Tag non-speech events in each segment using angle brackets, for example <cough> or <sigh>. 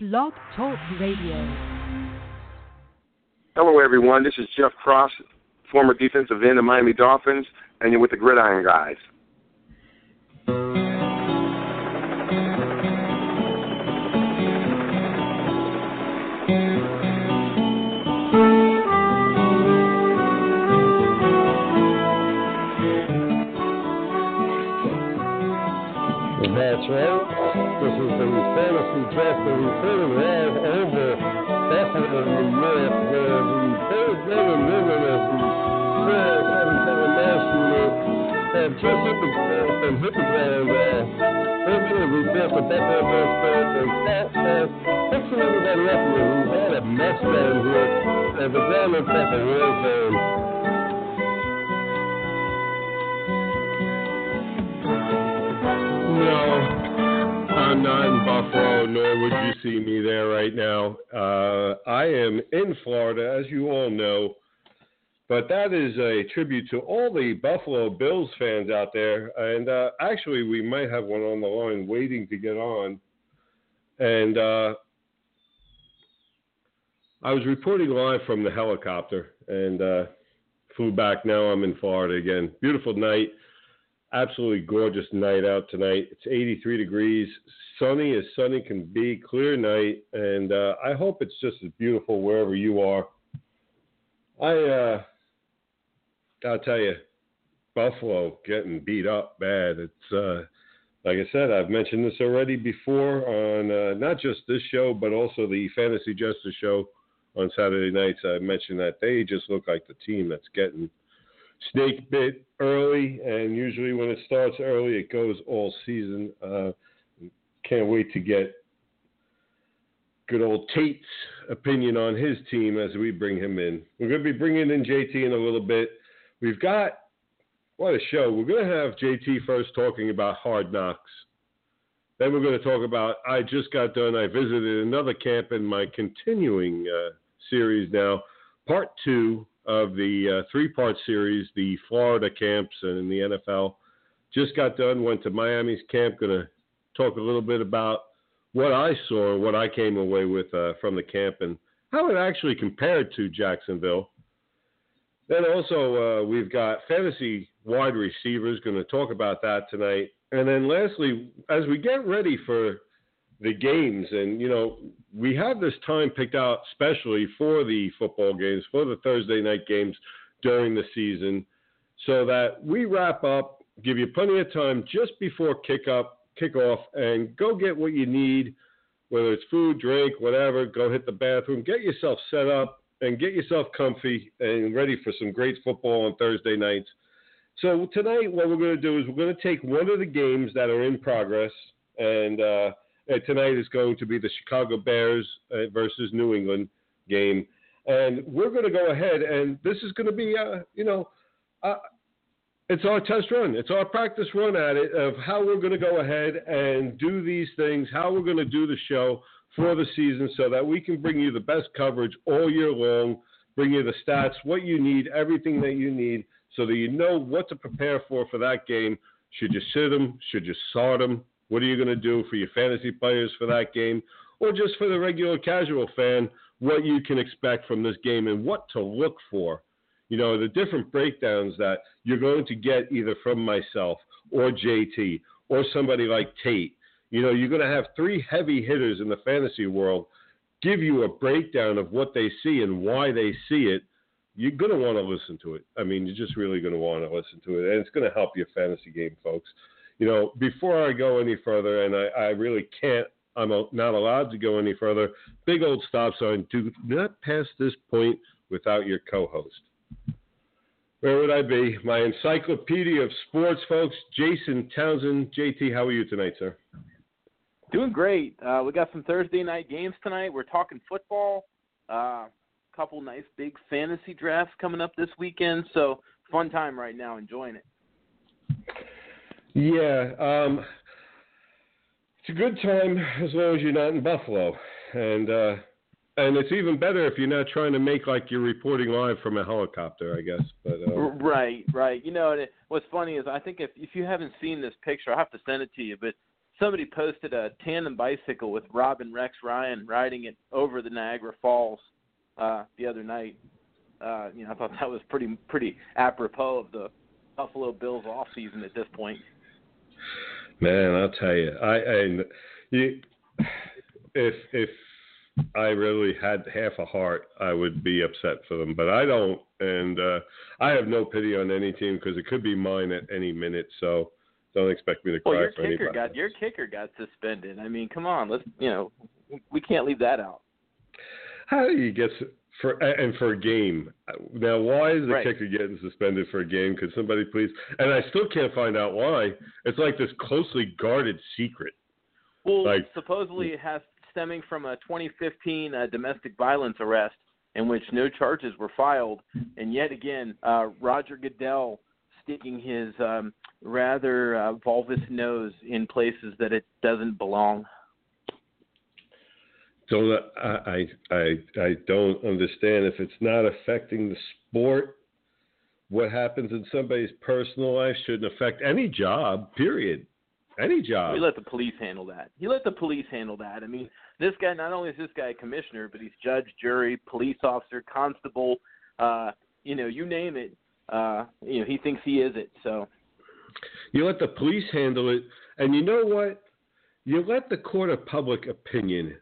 Blog Talk Radio. Hello, everyone. This is Jeff Cross, former defensive end of Miami Dolphins, and you're with the Gridiron Guys. Could have had over Buffalo, New York, where the Thursday and women of the Trail 77 National have just hit the, uh, been hit the ground. Going to rebuild the Buffalo Bills first, and that uh, fixing everybody up here. We've had a mess down here, and the ground looks like a. No, I'm not in Buffalo, nor would you see me there right now. Uh, I am in Florida, as you all know. But that is a tribute to all the Buffalo Bills fans out there. And uh, actually, we might have one on the line waiting to get on. And uh, I was reporting live from the helicopter and uh, flew back. Now I'm in Florida again. Beautiful night absolutely gorgeous night out tonight. It's 83 degrees, sunny as sunny can be, clear night, and uh, I hope it's just as beautiful wherever you are. I uh, gotta tell you, Buffalo getting beat up bad. It's uh, like I said, I've mentioned this already before on uh, not just this show, but also the Fantasy Jester show on Saturday nights. I mentioned that they just look like the team that's getting snake bit early, and usually when it starts early, it goes all season. Uh, can't wait to get good old Tate's opinion on his team as we bring him in. We're going to be bringing in JT in a little bit. We've got what a show. We're going to have JT first talking about hard knocks. Then we're going to talk about I just got done. I visited another camp in my continuing uh, series now, part two of the uh, three part series, the Florida camps and the NFL. Just got done, went to Miami's camp. Going to talk a little bit about what I saw, what I came away with uh, from the camp, and how it actually compared to Jacksonville. Then also, uh, we've got fantasy wide receivers, going to talk about that tonight. And then lastly, as we get ready for the games. And, you know, we have this time picked out specially for the football games, for the Thursday night games during the season, so that we wrap up, give you plenty of time just before kick up, kickoff, and go get what you need, whether it's food, drink, whatever, go hit the bathroom, get yourself set up and get yourself comfy and ready for some great football on Thursday nights. So tonight, what we're going to do is we're going to take one of the games that are in progress and uh, tonight is going to be the Chicago Bears uh, versus New England game, and we're going to go ahead and this is going to be, uh, you know, uh, it's our test run. It's our practice run at it of how we're going to go ahead and do these things, how we're going to do the show for the season, so that we can bring you the best coverage all year long, bring you the stats, what you need, everything that you need, so that you know what to prepare for for that game. Should you sit them? Should you start them? What are you going to do for your fantasy players for that game? Or just for the regular casual fan, what you can expect from this game and what to look for. You know, the different breakdowns that you're going to get either from myself or JT or somebody like Tate. You know, you're going to have three heavy hitters in the fantasy world give you a breakdown of what they see and why they see it. You're going to want to listen to it. I mean, you're just really going to want to listen to it. And it's going to help your fantasy game, folks you know, before I go any further, and I, I really can't, I'm not allowed to go any further. Big old stop sign. Do not pass this point without your co-host. Where would I be? My encyclopedia of sports, folks. Jason Townsend. JT, how are you tonight, sir? Doing great. Uh, we got some Thursday night games tonight. We're talking football. A uh, couple nice big fantasy drafts coming up this weekend. So fun time right now. Enjoying it. Yeah, um, it's a good time as long as you're not in Buffalo, and uh, and it's even better if you're not trying to make like you're reporting live from a helicopter, I guess. But uh, right, right. You know, what's funny is I think if if you haven't seen this picture, I have to send it to you. But somebody posted a tandem bicycle with Rob and Rex Ryan riding it over the Niagara Falls uh, the other night. Uh, you know, I thought that was pretty pretty apropos of the Buffalo Bills off season at this point. Man, I'll tell you, I, I you, if if I really had half a heart, I would be upset for them, but I don't, and uh, I have no pity on any team because it could be mine at any minute. So don't expect me to cry well, your for kicker anybody. got your kicker got suspended. I mean, come on, let's you know, we can't leave that out. How do you get for and for a game? Now, why is the Right. kicker getting suspended for a game? Could somebody please? And I still can't find out why. It's like this closely guarded secret. Well, Like- supposedly it has stemming from a 2015 uh, domestic violence arrest in which no charges were filed, and yet again, uh, Roger Goodell sticking his um, rather uh, volvous nose in places that it doesn't belong. Don't I, I I I don't understand if it's not affecting the sport. What happens in somebody's personal life shouldn't affect any job. Period. Any job. We let the police handle that. You let the police handle that. I mean, this guy not only is this guy a commissioner, but he's judge, jury, police officer, constable. Uh, you know, you name it. Uh, you know, he thinks he is it. So You let the police handle it, and you know what? You let the court of public opinion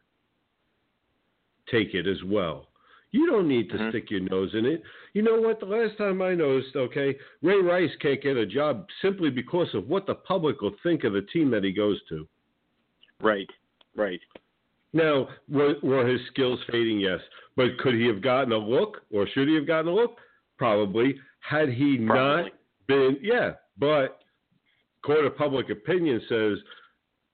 take it as well. You don't need to Mhm. stick your nose in it. You know what? The last time I noticed, okay, Ray Rice can't get a job simply because of what the public will think of the team that he goes to. right, right. Now, were, were his skills fading? Yes. But could he have gotten a look, or should he have gotten a look? Probably. Had he Probably. not been, yeah. But court of public opinion says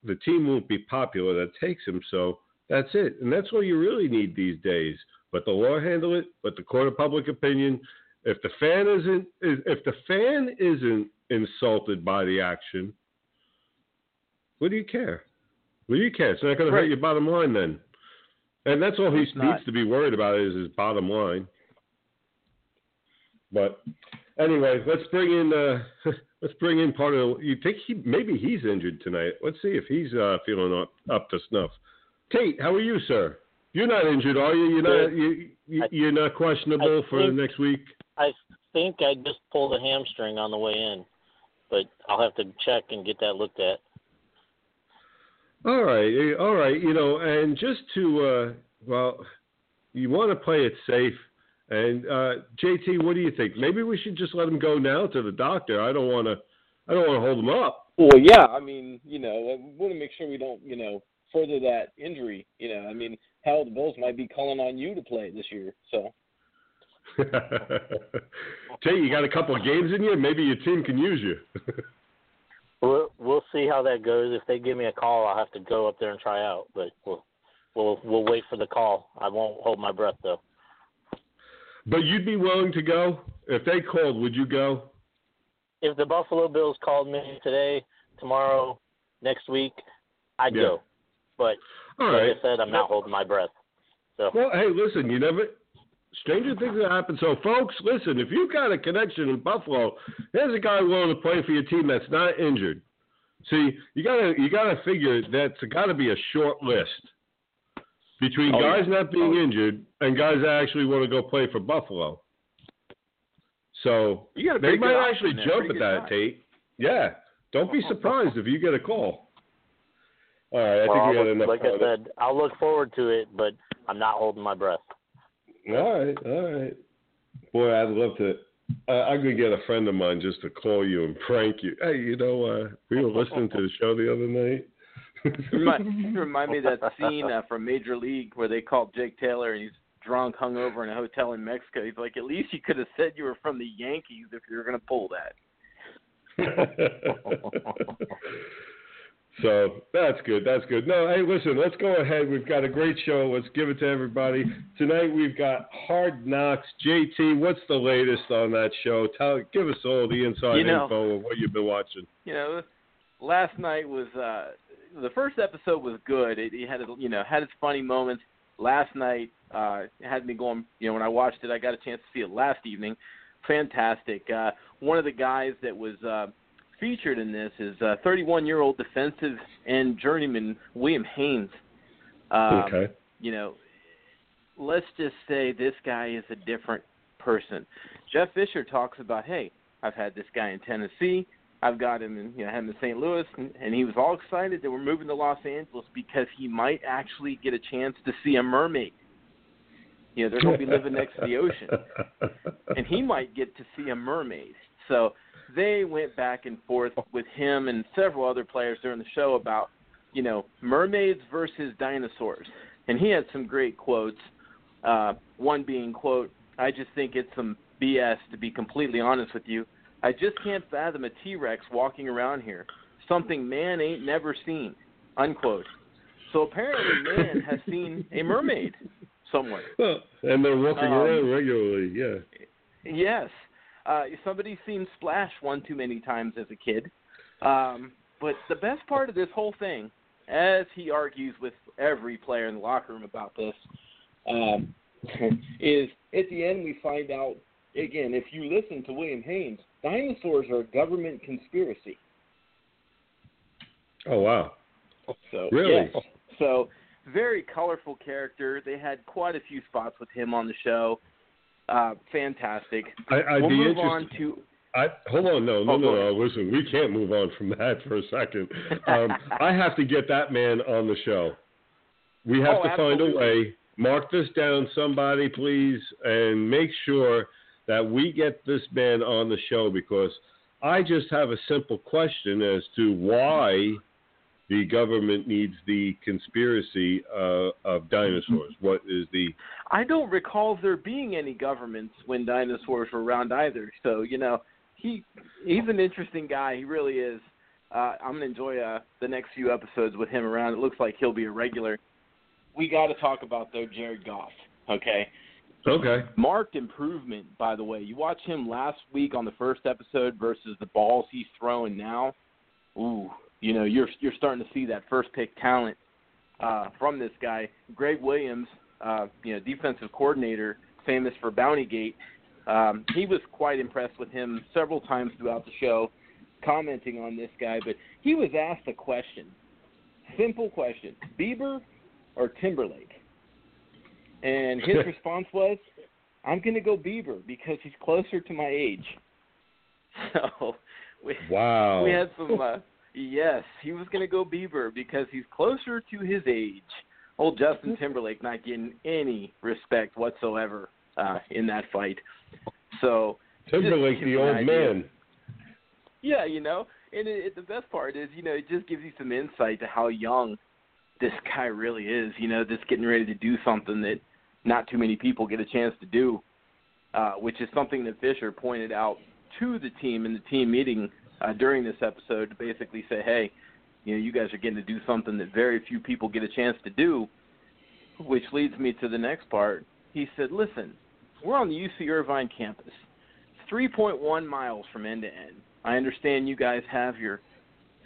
the team won't be popular that takes him, so that's it. And that's all you really need these days. But the law handle it, but the court of public opinion, if the fan isn't if the fan isn't insulted by the action, what do you care? What do you care? It's not going to hurt your bottom line then. And that's all he It's needs not. to be worried about is his bottom line. But anyway, let's bring in uh, <laughs> let's bring in part of. You think he maybe he's injured tonight? Let's see if he's uh, feeling up up to snuff. Tate, how are you, sir? You're not injured, are you? You're not. you, you, you're not questionable I for think- next week. I think I just pulled a hamstring on the way in, but I'll have to check and get that looked at. All right, eh, all right. You know, and just to uh, well, you want to play it safe. And uh, JT, what do you think? Maybe we should just let him go now to the doctor. I don't want to. I don't want to hold him up. Well, yeah. I mean, you know, we want to make sure we don't, you know, further that injury. You know, I mean, hell, the Bills might be calling on you to play this year. So <laughs> Tate, you got a couple of games in you. Maybe your team can use you. <laughs> We'll we'll see how that goes. If they give me a call, I'll have to go up there and try out. But we'll we'll we'll wait for the call. I won't hold my breath though. but you'd be willing to go if they called. Would you go? If the Buffalo Bills called me today, tomorrow, next week, I'd Yeah. go. But All like right. I said, I'm not holding my breath. So Well, hey, listen, you never. Stranger things have happened. So, folks, listen. If you've got a connection in Buffalo, there's a guy willing to play for your team that's not injured. See, you gotta you gotta figure that's got to be a short list between Oh, guys yeah. not being Oh. injured and guys that actually want to go play for Buffalo. So you they might actually jump at that. Tate. Yeah. Don't be oh, oh, oh. surprised if you get a call. All right, I well, think we I'll had look- enough. like I on it. said, I'll look forward to it, but I'm not holding my breath. All right, all right. Boy, I'd love to. Uh, I could get a friend of mine just to call you and prank you. Hey, you know, uh, we were listening to the show the other night. remind, remind me of that scene uh, from Major League where they called Jake Taylor and he's drunk, hungover in a hotel in Mexico. He's like, at least you could have said you were from the Yankees if you were going to pull that. <laughs> so that's good. That's good. No, hey, listen. Let's go ahead. We've got a great show. Let's give it to everybody tonight. We've got Hard Knocks. JT, what's the latest on that show? Tell, give us all the inside You know- info of what you've been watching. You know, last night was uh the first episode was good. It, it had you know had its funny moments. Last night uh it had me going. You know, when I watched it, I got a chance to see it last evening. Fantastic. Uh, one of the guys that was uh, featured in this is 31 year old defensive and journeyman William Hayes. Um, okay. You know, let's just say this guy is a different person. Jeff Fisher talks about, hey, I've had this guy in Tennessee. I've got him in, you know, had him in St. Louis, and, and he was all excited that we're moving to Los Angeles because he might actually get a chance to see a mermaid. You know, they're going to be living next to the ocean, <laughs> and he might get to see a mermaid. So they went back and forth with him and several other players during the show about, you know, mermaids versus dinosaurs. And he had some great quotes. Uh, one being, quote, I just think it's some BS to be completely honest with you. I just can't fathom a T Rex walking around here. Something man ain't never seen. Unquote. So apparently man has seen a mermaid somewhere. Well, and they're walking Um, around regularly. Yeah. Yes. Uh, somebody's seen Splash one too many times as a kid. Um, but the best part of this whole thing, as he argues with every player in the locker room about this, um, <laughs> is at the end we find out again. If you listen to William Hayes, dinosaurs are a government conspiracy. Oh wow. So Really? yes. So very colorful character. They had quite a few spots with him on the show. Uh, fantastic. I, I'd we'll be move on to I hold on, no, no, Oh, no, no. Listen, we can't move on from <laughs> that for a second. Um, I have to get that man on the show. We have Oh, to find a way. Mark this down, somebody, please, and make sure that we get this man on the show because I just have a simple question as to why the government needs the conspiracy uh, of dinosaurs. What is the I don't recall there being any governments when dinosaurs were around either. So you know, he he's an interesting guy. He really is. Uh, I'm gonna enjoy uh, the next few episodes with him around. It looks like he'll be a regular. We got to talk about though Jared Goff. Okay, okay? marked improvement. By the way, you watch him last week on the first episode versus the balls he's throwing now. Ooh, you know you're you're starting to see that first pick talent uh, from this guy, Gregg Williams. Uh, you know, defensive coordinator, famous for Bounty Gate. Um, he was quite impressed with him several times throughout the show, commenting on this guy. But he was asked a question, simple question: Bieber or Timberlake? And his <laughs> response was, "I'm going to go Bieber because he's closer to my age." <laughs> So we Wow. we had some. Uh, yes, he was going to go Bieber because he's closer to his age. Old Justin Timberlake not getting any respect whatsoever uh, in that fight. So Timberlake, the gives you an old idea. man. yeah, you know, and it, it, the best part is, you know, it just gives you some insight to how young this guy really is. You know, just getting ready to do something that not too many people get a chance to do, uh, which is something that Fisher pointed out to the team in the team meeting uh, during this episode to basically say, hey, you know, you guys are getting to do something that very few people get a chance to do, which leads me to the next part. He said, listen, we're on the UC Irvine campus. 3.1 miles from end to end. I understand you guys have your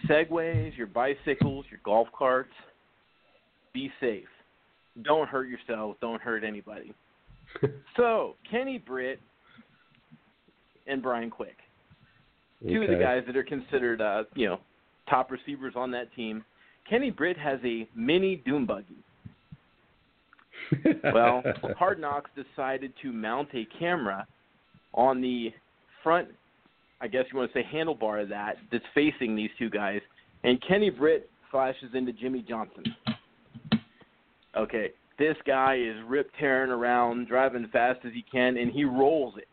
segways, your bicycles, your golf carts. Be safe. Don't hurt yourselves. Don't hurt anybody. <laughs> so, Kenny Britt and Brian Quick, two of the guys that are considered, uh, you know, top receivers on that team. Kenny Britt has a mini dune buggy. <laughs> Well, Hard Knocks decided to mount a camera on the front, I guess you want to say handlebar of that, that's facing these two guys, and Kenny Britt flashes into Jimmie Johnson. Okay, this guy is rip tearing around, driving fast as he can, and he rolls it.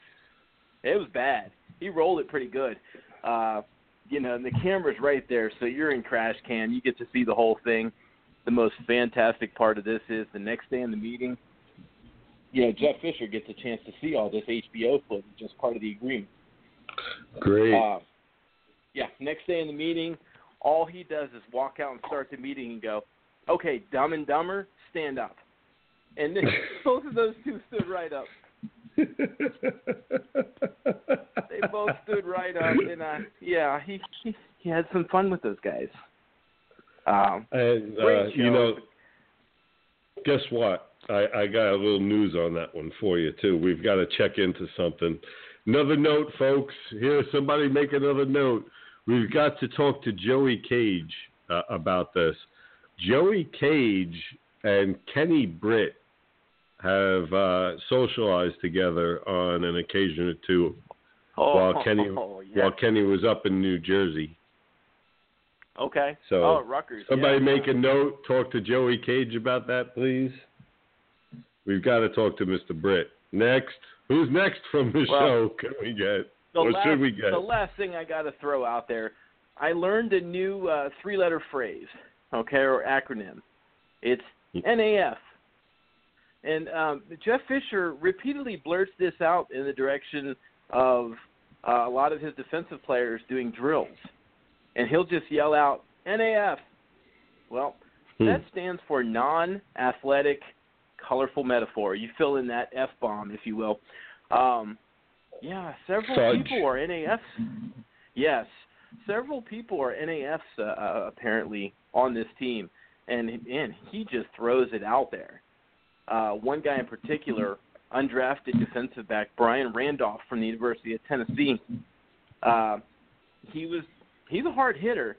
It was bad. He rolled it pretty good. Uh, you know, and the camera's right there, so you're in crash cam. You get to see the whole thing. The most fantastic part of this is the next day in the meeting. You know, Jeff Fisher gets a chance to see all this HBO footage as part of the agreement. Great. Uh, yeah, next day in the meeting, all he does is walk out and start the meeting and go, "Okay, Dumb and Dumber, stand up." And then <laughs> both of those two stood right up. They both stood right up, and uh, yeah, he, he he had some fun with those guys. Um, and uh, you know, guess what? I, I got a little news on that one for you too. We've got to check into something. Another note, folks. Here, somebody make another note. we've got to talk to Joey Cage uh, about this. Joey Cage and Kenny Britt have uh, socialized together on an occasion or two Oh, while Kenny <laughs> yeah. while Kenny was up in New Jersey. okay. So, oh, Rutgers. Somebody yeah. make a note. Talk to Joey Cage about that, please. We've got to talk to Mr. Britt next. Who's next from the Well, show? Can we get? or last, should we get? The last thing I got to throw out there, I learned a new uh, three-letter phrase, okay, or acronym. It's NAF. And um, Jeff Fisher repeatedly blurts this out in the direction of uh, a lot of his defensive players doing drills. And he'll just yell out, NAF. Well, Hmm. that stands for non athletic, colorful metaphor. You fill in that F bomb, if you will. Um, yeah, several Fudge. people are NAFs. Yes, several people are NAFs uh, uh, apparently on this team, and man, he just throws it out there. Uh, one guy in particular, undrafted defensive back Brian Randolph from the University of Tennessee. Uh, he was he's a hard hitter,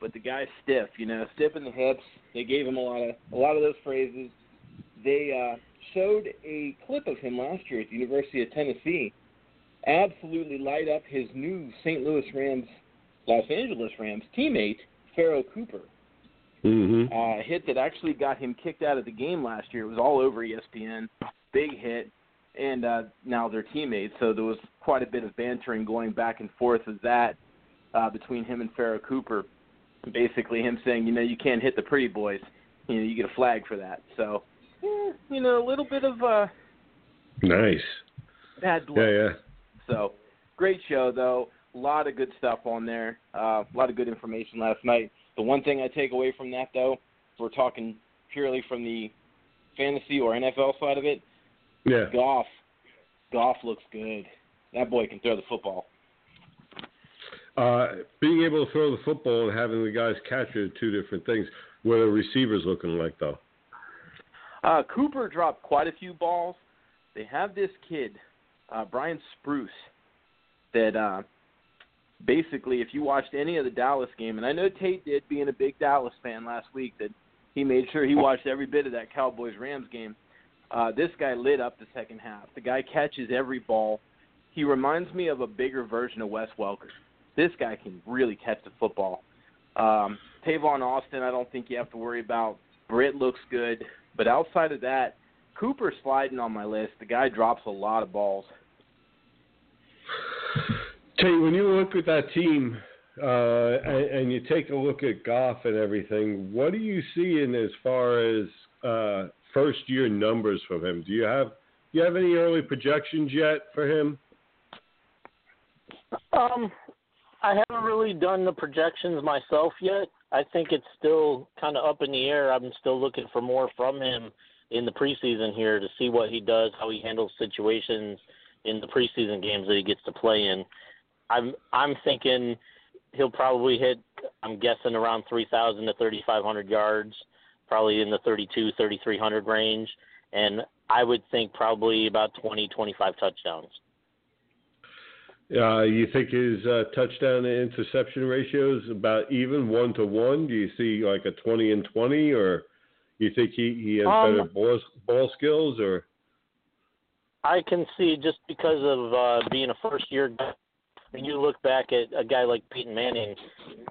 but the guy's stiff. You know, stiff in the hips. They gave him a lot of a lot of those phrases. They uh, showed a clip of him last year at the University of Tennessee absolutely light up his new St. Louis Rams, Los Angeles Rams teammate, Pharoh Cooper. Mm-hmm. Uh, a hit that actually got him kicked out of the game last year. It was all over ESPN. Big hit. And uh, now they're teammates, so there was quite a bit of bantering going back and forth of that uh, between him and Pharoh Cooper. Basically, him saying, you know, you can't hit the pretty boys. You know, you get a flag for that. So, eh, you know, a little bit of uh, Nice. bad blood. Yeah, yeah. So great show though. A lot of good stuff on there. Uh, a lot of good information last night. The one thing I take away from that though, if we're talking purely from the fantasy or NFL side of it, Yeah. Goff. Goff looks good. That boy can throw the football. Uh, being able to throw the football and having the guys catch it are two different things. What are receivers looking like, though? Uh, Cooper dropped quite a few balls. They have this kid, uh, Brian Spruce, that uh, basically, if you watched any of the Dallas game, and I know Tate did, being a big Dallas fan last week, that he made sure he watched every bit of that Cowboys Rams game. Uh, this guy lit up the second half. The guy catches every ball. He reminds me of a bigger version of Wes Welker. This guy can really catch the football. Um, Tavon Austin, I don't think you have to worry about. Britt looks good. But outside of that, Cooper's sliding on my list. The guy drops a lot of balls. Tate, when you look at that team uh, and, and you take a look at Goff and everything, what do you see in as far as uh, first year numbers from him? Do you have do you have any early projections yet for him? Um, I haven't really done the projections myself yet. I think it's still kind of up in the air. I'm still looking for more from him in the preseason here to see what he does, how he handles situations in the preseason games that he gets to play in. I'm I'm thinking he'll probably hit. I'm guessing around 3,000 to 3,500 yards, probably in the 32, 3,300 range, and I would think probably about 20, 25 touchdowns. Uh, you think his uh, touchdown to interception ratio is about even one to one? Do you see like a twenty and twenty, or you think he he has Um, better ball ball skills, or I can see just because of uh, being a first year guy. When you look back at a guy like Peyton Manning,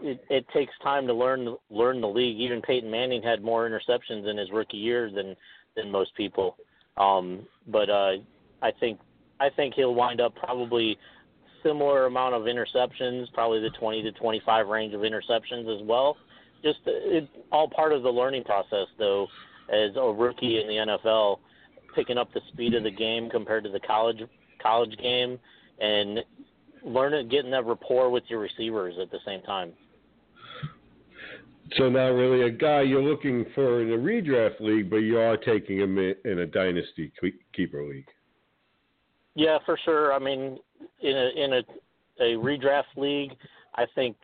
it, it takes time to learn learn the league. Even Peyton Manning had more interceptions in his rookie year than than most people. Um, but uh, I think I think he'll wind up probably similar amount of interceptions, probably the 20 to 25 range of interceptions as well. Just uh, it, all part of the learning process, though, as a rookie in the NFL, picking up the speed of the game compared to the college college game, and learning getting that rapport with your receivers at the same time. so not really a guy you're looking for in a redraft league, but you are taking him in, a dynasty keeper league. Yeah, for sure. I mean, in a in a a redraft league, I think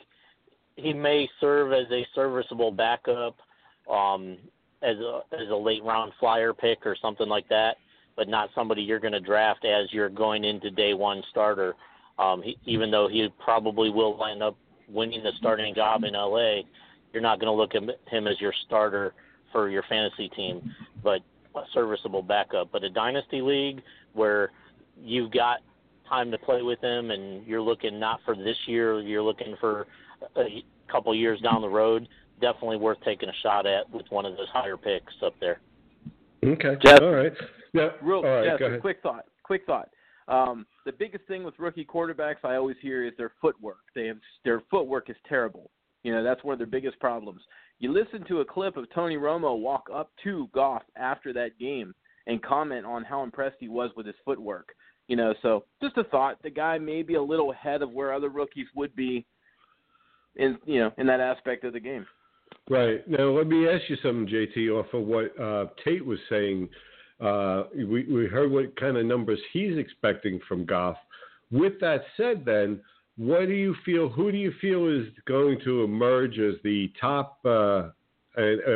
he may serve as a serviceable backup, um, as a as a late round flyer pick or something like that, but not somebody you're going to draft as you're going into day one starter. Um, he, even though he probably will line up winning the starting job in LA, you're not going to look at him as your starter for your fantasy team, but a serviceable backup. But a dynasty league where you've got time to play with him and you're looking not for this year, you're looking for a couple years down the road, definitely worth taking a shot at with one of those higher picks up there. Okay. Jeff, All right. Yeah. Real, All right. Jeff, go ahead. quick thought. Quick thought. Um, the biggest thing with rookie quarterbacks I always hear is their footwork. They have their footwork is terrible. You know that's one of their biggest problems. You listen to a clip of Tony Romo walk up to Goff after that game and comment on how impressed he was with his footwork. You know, so just a thought. The guy may be a little ahead of where other rookies would be in you know in that aspect of the game. Right. Now, let me ask you something, JT, off of what uh, Tate was saying. Uh, we, we heard what kind of numbers he's expecting from Goff. With that said, then, what do you feel? Who do you feel is going to emerge as the top uh,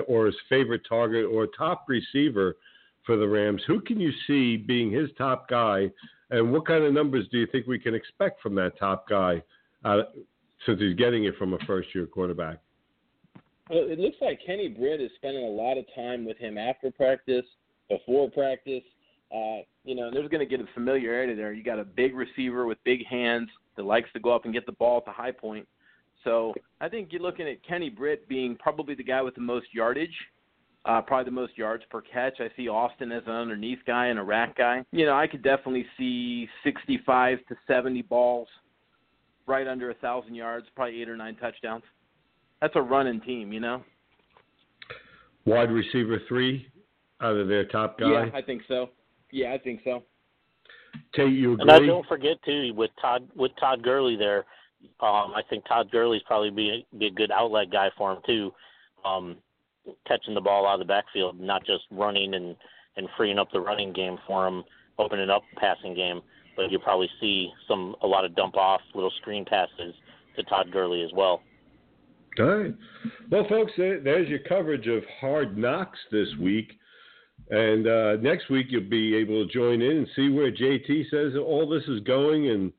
or his favorite target or top receiver for the Rams? Who can you see being his top guy? And what kind of numbers do you think we can expect from that top guy uh, since he's getting it from a first year quarterback? Well, it looks like Kenny Britt is spending a lot of time with him after practice, before practice. Uh, you know, there's going to get a familiarity there. You got a big receiver with big hands that likes to go up and get the ball at the high point. So I think you're looking at Kenny Britt being probably the guy with the most yardage, uh, probably the most yards per catch. I see Austin as an underneath guy and a rack guy. You know, I could definitely see 65 to 70 balls, right under a thousand yards, probably eight or nine touchdowns. That's a running team, you know. Wide receiver three out of their top guy. Yeah, I think so. Yeah, I think so. Tate, you agree? And I don't forget too with Todd with Todd Gurley there. Um, I think Todd Gurley's probably be be a good outlet guy for him too, um, catching the ball out of the backfield, not just running and and freeing up the running game for him, opening up the passing game. But you'll probably see some a lot of dump off little screen passes to Todd Gurley as well. All right. Well, folks, there's your coverage of Hard Knocks this week. And uh, next week, you'll be able to join in and see where JT says all this is going. And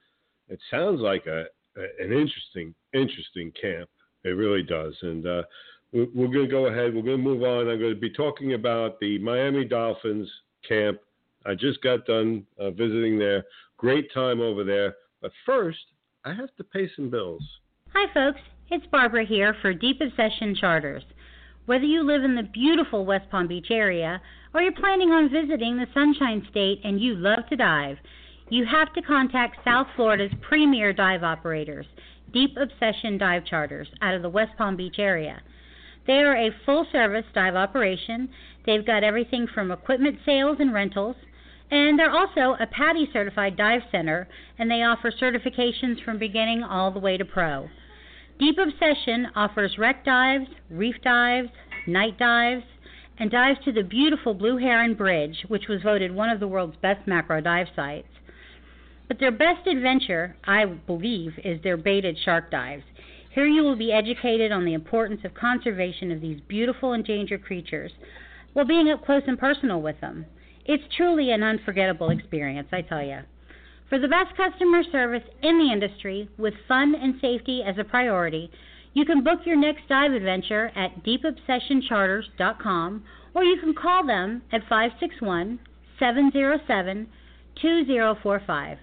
it sounds like a, a an interesting, interesting camp. It really does. And uh, we- we're going to go ahead. We're going to move on. I'm going to be talking about the Miami Dolphins camp. I just got done uh, visiting there. Great time over there. But first, I have to pay some bills. Hi, folks. It's Barbara here for Deep Obsession Charters. Whether you live in the beautiful West Palm Beach area or you're planning on visiting the Sunshine State and you love to dive, you have to contact South Florida's premier dive operators, Deep Obsession Dive Charters, out of the West Palm Beach area. They are a full service dive operation. They've got everything from equipment sales and rentals, and they're also a PADI certified dive center, and they offer certifications from beginning all the way to pro. Deep Obsession offers wreck dives, reef dives, night dives, and dives to the beautiful Blue Heron Bridge, which was voted one of the world's best macro dive sites. But their best adventure, I believe, is their baited shark dives. Here you will be educated on the importance of conservation of these beautiful endangered creatures while being up close and personal with them. It's truly an unforgettable experience, I tell you. For the best customer service in the industry, with fun and safety as a priority, you can book your next dive adventure at deepobsessioncharters.com or you can call them at 561 707 2045.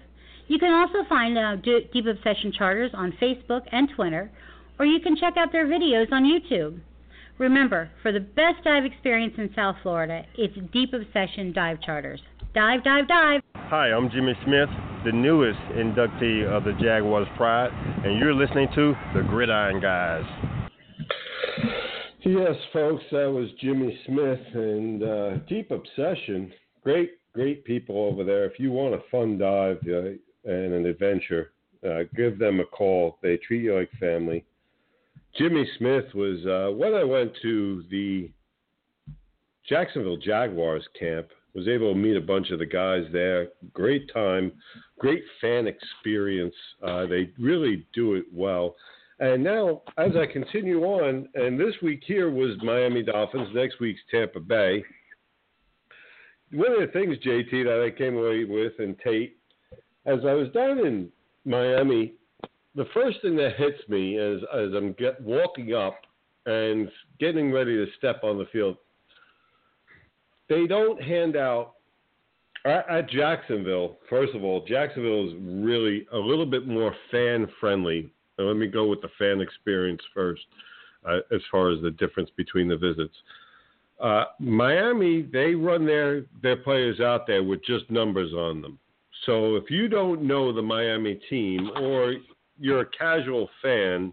You can also find uh, Deep Obsession Charters on Facebook and Twitter, or you can check out their videos on YouTube. Remember, for the best dive experience in South Florida, it's Deep Obsession Dive Charters. Dive, dive, dive! Hi, I'm Jimmy Smith, the newest inductee of the Jaguars Pride, and you're listening to the Gridiron Guys. Yes, folks, that was Jimmy Smith and uh, Deep Obsession. Great, great people over there. If you want a fun dive uh, and an adventure, uh, give them a call. They treat you like family. Jimmy Smith was uh, when I went to the Jacksonville Jaguars camp. Was able to meet a bunch of the guys there. Great time, great fan experience. Uh, they really do it well. And now, as I continue on, and this week here was Miami Dolphins. Next week's Tampa Bay. One of the things, JT, that I came away with, and Tate, as I was down in Miami the first thing that hits me as as I'm get, walking up and getting ready to step on the field, they don't hand out at, Jacksonville. First of all, Jacksonville is really a little bit more fan friendly. Let me go with the fan experience first, uh, as far as the difference between the visits. Uh, Miami, they run their their players out there with just numbers on them. So if you don't know the Miami team or you're a casual fan,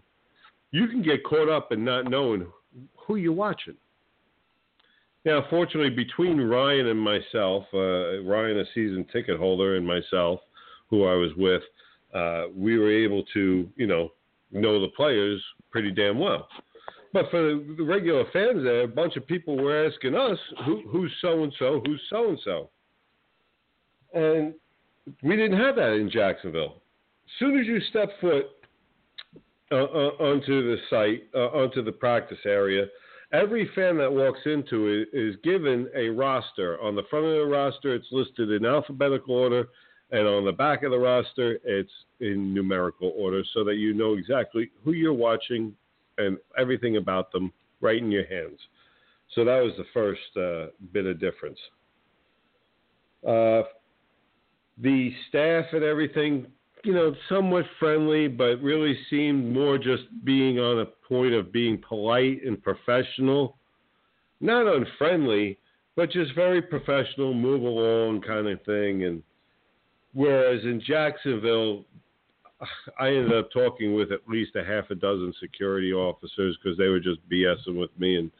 you can get caught up in not knowing who you're watching. Now, fortunately, between Ryan and myself, uh, Ryan, a season ticket holder, and myself, who I was with, uh, we were able to, you know, know the players pretty damn well. But for the regular fans there, a bunch of people were asking us, Who, who's so and so, who's so and so? And we didn't have that in Jacksonville. As soon as you step foot uh, uh, onto the site, uh, onto the practice area, every fan that walks into it is given a roster. On the front of the roster, it's listed in alphabetical order, and on the back of the roster, it's in numerical order so that you know exactly who you're watching and everything about them right in your hands. So that was the first uh, bit of difference. Uh, the staff and everything, you know, somewhat friendly, but really seemed more just being on a point of being polite and professional. Not unfriendly, but just very professional, move along kind of thing. And whereas in Jacksonville, I ended up talking with at least a half a dozen security officers because they were just BSing with me and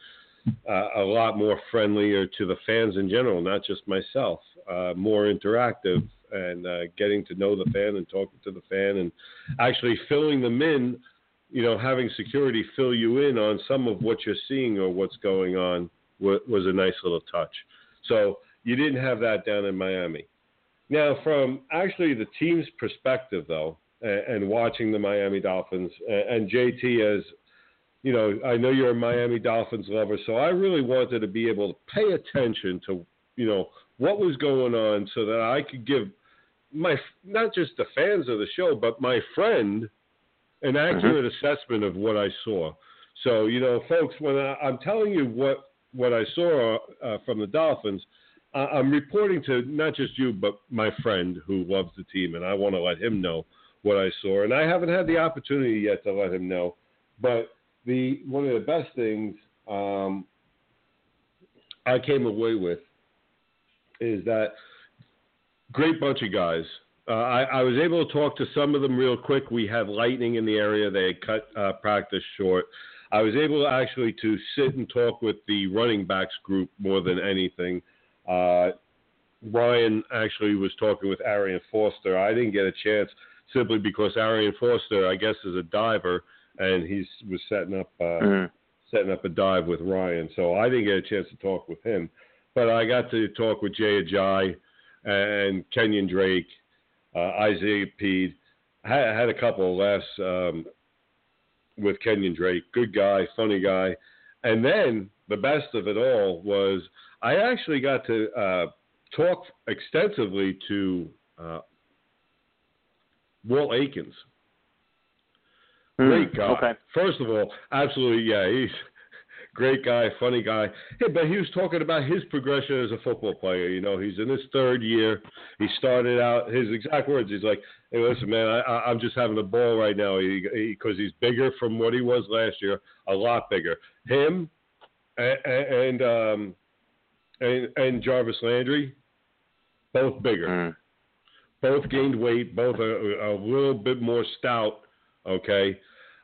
uh, a lot more friendlier to the fans in general, not just myself, uh, more interactive and uh, getting to know the fan and talking to the fan and actually filling them in, you know, having security fill you in on some of what you're seeing or what's going on was, a nice little touch. So you didn't have that down in Miami. Now, from actually the team's perspective, though, and, and watching the Miami Dolphins, and, and JT as you know, I know you're a Miami Dolphins lover, so I really wanted to be able to pay attention to, you know, what was going on so that I could give my not just the fans of the show, but my friend an mm-hmm. accurate mm-hmm. assessment of what I saw. So you know, folks, when I, am telling you what what I saw uh, from the Dolphins, uh, I'm reporting to not just you, but my friend who loves the team, and I want to let him know what I saw. And I haven't had the opportunity yet to let him know, but the one of the best things um, I came away with is that great bunch of guys. Uh, I, I, was able to talk to some of them real quick. We had lightning in the area. They had cut uh, practice short. I was able to actually to sit and talk with the running backs group more than anything. Uh, Ryan actually was talking with Arian Foster. I didn't get a chance simply because Arian Foster, I guess, is a diver, and he was setting up uh, mm-hmm. setting up a dive with Ryan. So I didn't get a chance to talk with him, but I got to talk with Jay Ajayi and Kenyon Drake, uh, Isaiah Pead. I had, had a couple of laughs um, with Kenyon Drake. Good guy, funny guy. And then the best of it all was I actually got to uh, talk extensively to uh, Walt Aikens. Hmm, Great guy. Okay. First of all, absolutely, yeah, he's great guy, funny guy. Hey, but he was talking about his progression as a football player. You know, he's in his third year. He started out. His exact words. He's like, "Hey, listen, man, I, I'm just having a ball right now because he, he's bigger from what he was last year, a lot bigger. Him and and um, and, and Jarvis Landry, both bigger." Mm. Both gained weight, both a, a little bit more stout. Okay,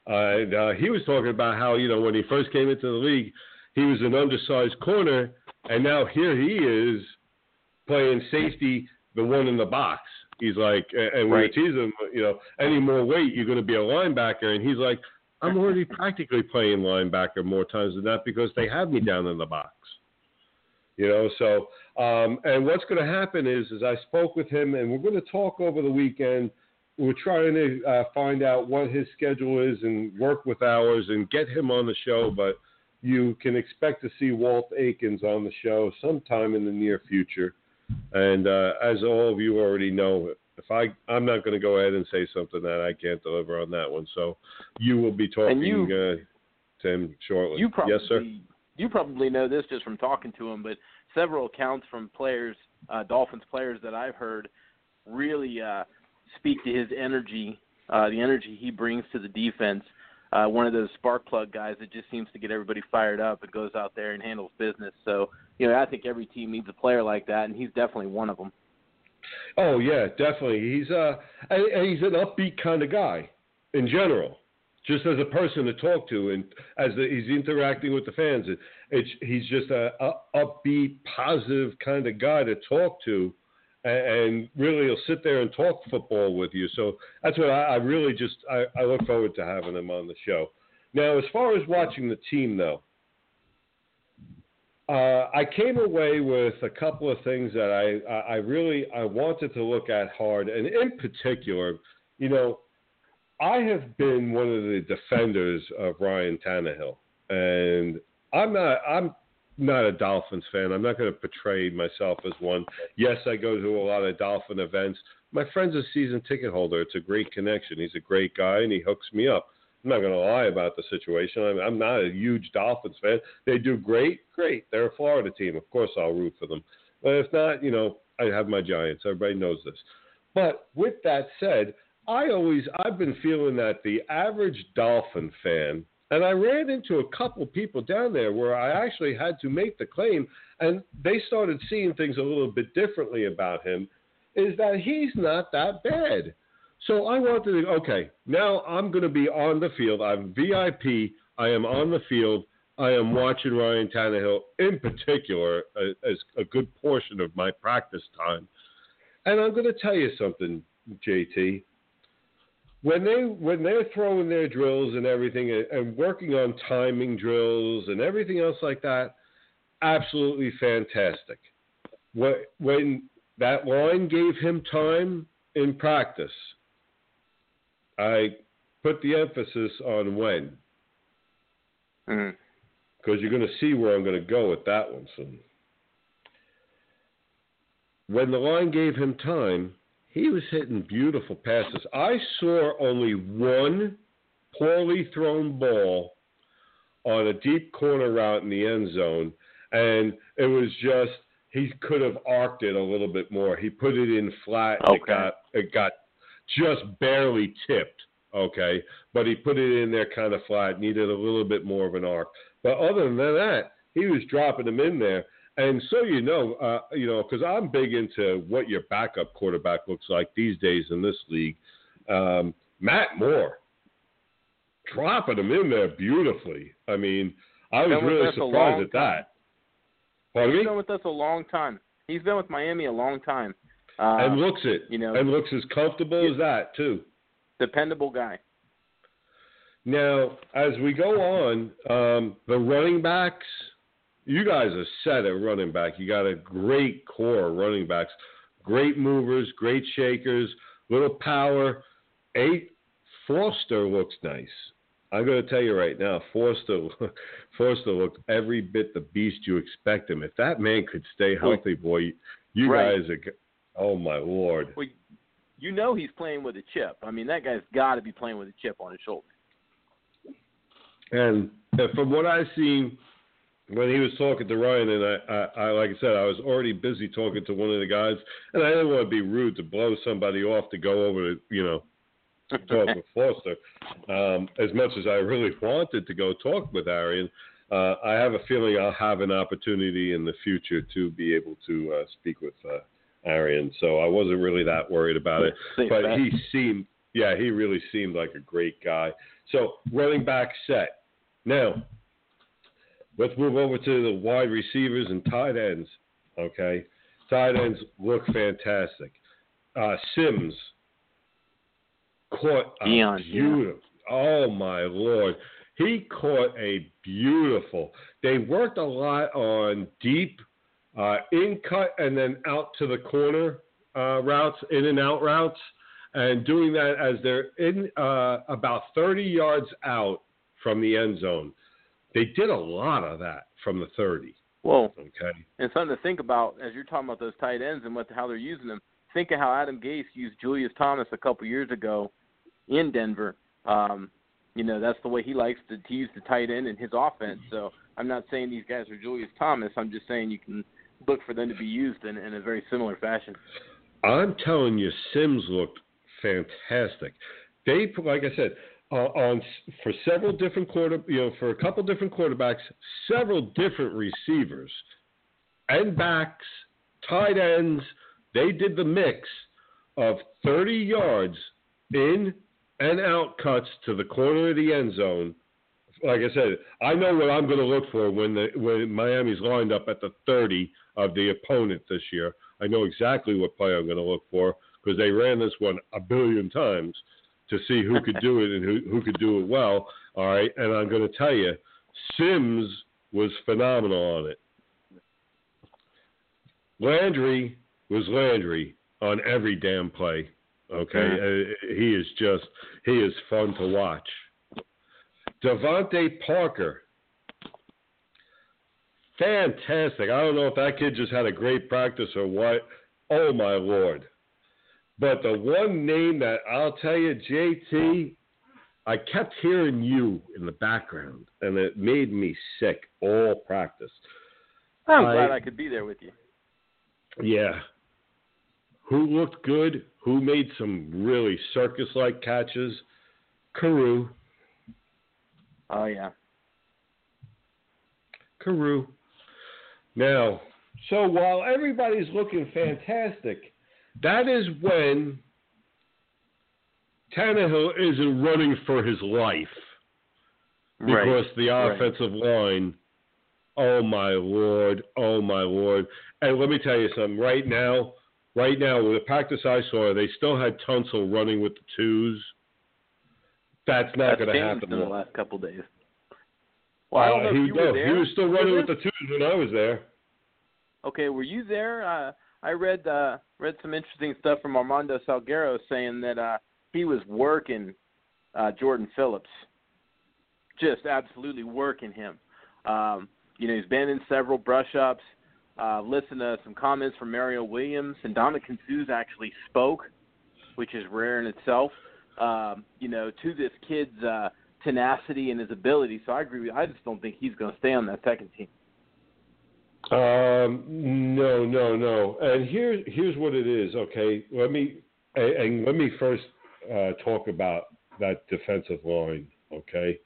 and uh, he was talking about how you know when he first came into the league, he was an undersized corner, and now here he is playing safety, the one in the box. He's like, and we right. tease him, you know, any more weight, you're going to be a linebacker, and he's like, I'm already practically playing linebacker more times than that because they have me down in the box. You know, so um, and what's going to happen is, is I spoke with him, and we're going to talk over the weekend we're trying to uh, find out what his schedule is and work with ours and get him on the show. But you can expect to see Walt Aikens on the show sometime in the near future. And uh, as all of you already know, If I I'm not going to go ahead and say something that I can't deliver on that one. So you will be talking you, uh, to him shortly. You probably, yes, sir. You probably know this just from talking to him, but several accounts from players, uh, Dolphins players that I've heard, really uh, speak to his energy, uh, the energy he brings to the defense. Uh, one of those spark plug guys that just seems to get everybody fired up and goes out there and handles business. So, you know, I think every team needs a player like that, and he's definitely one of them. Oh yeah, definitely. He's uh, he's an upbeat kind of guy in general, just as a person to talk to, and as the, he's interacting with the fans, it, it's he's just a, a upbeat, positive kind of guy to talk to, and, really he'll sit there and talk football with you. So that's what I, I really just I, I look forward to having him on the show. Now, as far as watching the team, though, uh, I came away with a couple of things that I, I really I wanted to look at hard, and in particular, you know, I have been one of the defenders of Ryan Tannehill, and I'm not I'm not a Dolphins fan. I'm not going to portray myself as one. Yes, I go to a lot of Dolphin events. My friend's a season ticket holder. It's a great connection. He's a great guy, and he hooks me up. I'm not going to lie about the situation. I'm, I'm not a huge Dolphins fan. They do great, great. They're a Florida team. Of course, I'll root for them. But if not, you know, I have my Giants. Everybody knows this. But with that said, I always I've been feeling that the average Dolphin fan, and I ran into a couple people down there where I actually had to make the claim, and they started seeing things a little bit differently about him, is that he's not that bad. So I wanted to, okay, now I'm going to be on the field. I'm VIP. I am on the field. I am watching Ryan Tannehill in particular as a good portion of my practice time. And I'm going to tell you something, JT. When they when they're throwing their drills and everything and, and working on timing drills and everything else like that, absolutely fantastic. When that line gave him time in practice, I put the emphasis on when. Because mm-hmm. you're going to see where I'm going to go with that one soon. When the line gave him time, he was hitting beautiful passes. I saw only one poorly thrown ball on a deep corner route in the end zone, and it was just he could have arced it a little bit more. He put it in flat. Okay. It got it got just barely tipped. Okay, but he put it in there kind of flat. Needed a little bit more of an arc. But other than that, he was dropping them in there. And so you know, uh, you know, because I'm big into what your backup quarterback looks like these days in this league. Um, Matt Moore dropping him in there beautifully. I mean, I was really surprised at that. Pardon He's me? been with us a long time. He's been with Miami a long time. Uh, and looks it, you know, and looks as comfortable as that too. Dependable guy. Now, as we go on, um, the running backs, you guys are set at running back. You got a great core of running backs, great movers, great shakers, little power. Eight Foster looks nice. I'm going to tell you right now, Foster, <laughs> Foster looked every bit the beast you expect him. If that man could stay healthy, boy, you Right. guys are. Oh my lord! Well, you know he's playing with a chip. I mean, that guy's got to be playing with a chip on his shoulder. And from what I've seen, when he was talking to Ryan, and I, I, I, like I said, I was already busy talking to one of the guys, and I didn't want to be rude to blow somebody off to go over to, you know, to talk with <laughs> Foster. Um, as much as I really wanted to go talk with Arian, uh, I have a feeling I'll have an opportunity in the future to be able to uh, speak with uh, Arian. So I wasn't really that worried about it. But he seemed, yeah, he really seemed like a great guy. So running back set. Now, let's move over to the wide receivers and tight ends. Okay, tight ends look fantastic. Uh, Sims caught a Dion, yeah. beautiful. Oh my lord, he caught a beautiful. They worked a lot on deep uh, in cut and then out to the corner uh, routes, in and out routes, and doing that as they're in uh, about 30 yards out from the end zone. They did a lot of that from the 30. Well, Okay. and something to think about as you're talking about those tight ends and what how they're using them. think of how Adam Gase used Julius Thomas a couple years ago in Denver. Um, you know, that's the way he likes to, to use the tight end in his offense. So I'm not saying these guys are Julius Thomas. I'm just saying you can look for them to be used in, in a very similar fashion. I'm telling you, Sims looked fantastic. They, like I said, uh, on for several different quarter, you know, for a couple different quarterbacks, several different receivers, and backs, tight ends. They did the mix of 30 yards in and out cuts to the corner of the end zone. Like I said, I know what I'm going to look for when the when Miami's lined up at the 30 of the opponent this year. I know exactly what play I'm going to look for because they ran this one a billion times to see who could do it and who, who could do it well. All right. And I'm going to tell you, Sims was phenomenal on it. Landry was Landry on every damn play. Okay. Uh, he is just, he is fun to watch. DeVante Parker. Fantastic. I don't know if that kid just had a great practice or what. Oh, my Lord. But the one name that I'll tell you, JT, I kept hearing you in the background, and it made me sick all practice. I'm I- glad I could be there with you. Yeah. Who looked good? Who made some really circus like catches? Carroo. Oh yeah. Carroo. Now, so while everybody's looking fantastic, that is when Tannehill isn't running for his life because right. the right. offensive line. Oh my lord! Oh my lord! And let me tell you something. Right now, right now, with the practice I saw, they still had Tunsil running with the twos. That's not going to happen. in the last couple days. Well, I don't Uh, know he, if you no, were there. he was still running with the twos when I was there. Okay, were you there? Uh, I read uh, read some interesting stuff from Armando Salguero saying that uh, he was working uh, Jordan Phillips, just absolutely working him. Um, you know, he's been in several brush ups. Uh, listened to some comments from Mario Williams and Ndamukong Suh's actually spoke, which is rare in itself. Um, you know, to this kid's uh, tenacity and his ability. So I agree. With, I just don't think he's going to stay on that second team. Um, no, no, no. And here's here's what it is. Okay, let me and, let me first uh, talk about that defensive line. Okay,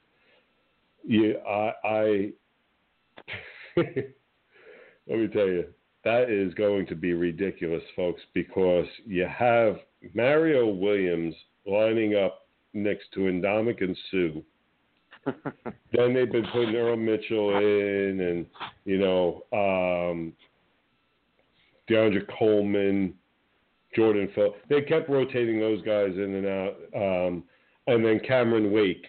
yeah, I, I <laughs> let me tell you that is going to be ridiculous, folks, because you have Mario Williams lining up next to Indomik and Sue. Then they've been putting Earl Mitchell in, and you know, um, DeAndre Coleman, Jordan Phil. They kept rotating those guys in and out, um, and then Cameron Wake.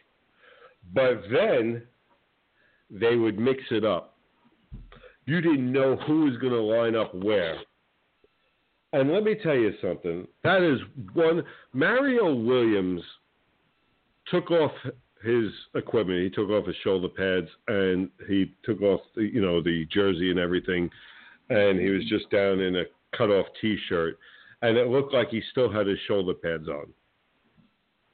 But then they would mix it up. You didn't know who was going to line up where. And let me tell you something. That is one. Mario Williams took off his equipment. He took off his shoulder pads and he took off, the, you know, the jersey and everything. And he was just down in a cut off T-shirt, and it looked like he still had his shoulder pads on.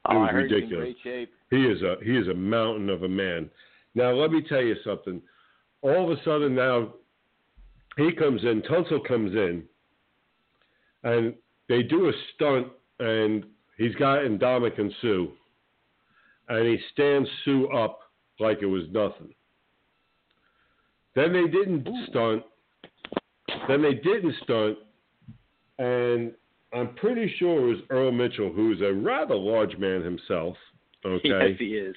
Oh, was I heard he's in ridiculous. He is a he is a mountain of a man. Now let me tell you something. All of a sudden now he comes in, Tunsil comes in, and they do a stunt, and he's got Ndamukong Suh, and he stands Suh up like it was nothing. Then they didn't stunt. Then they didn't stunt, and I'm pretty sure it was Earl Mitchell, who's a rather large man himself. Okay. Yes, he is.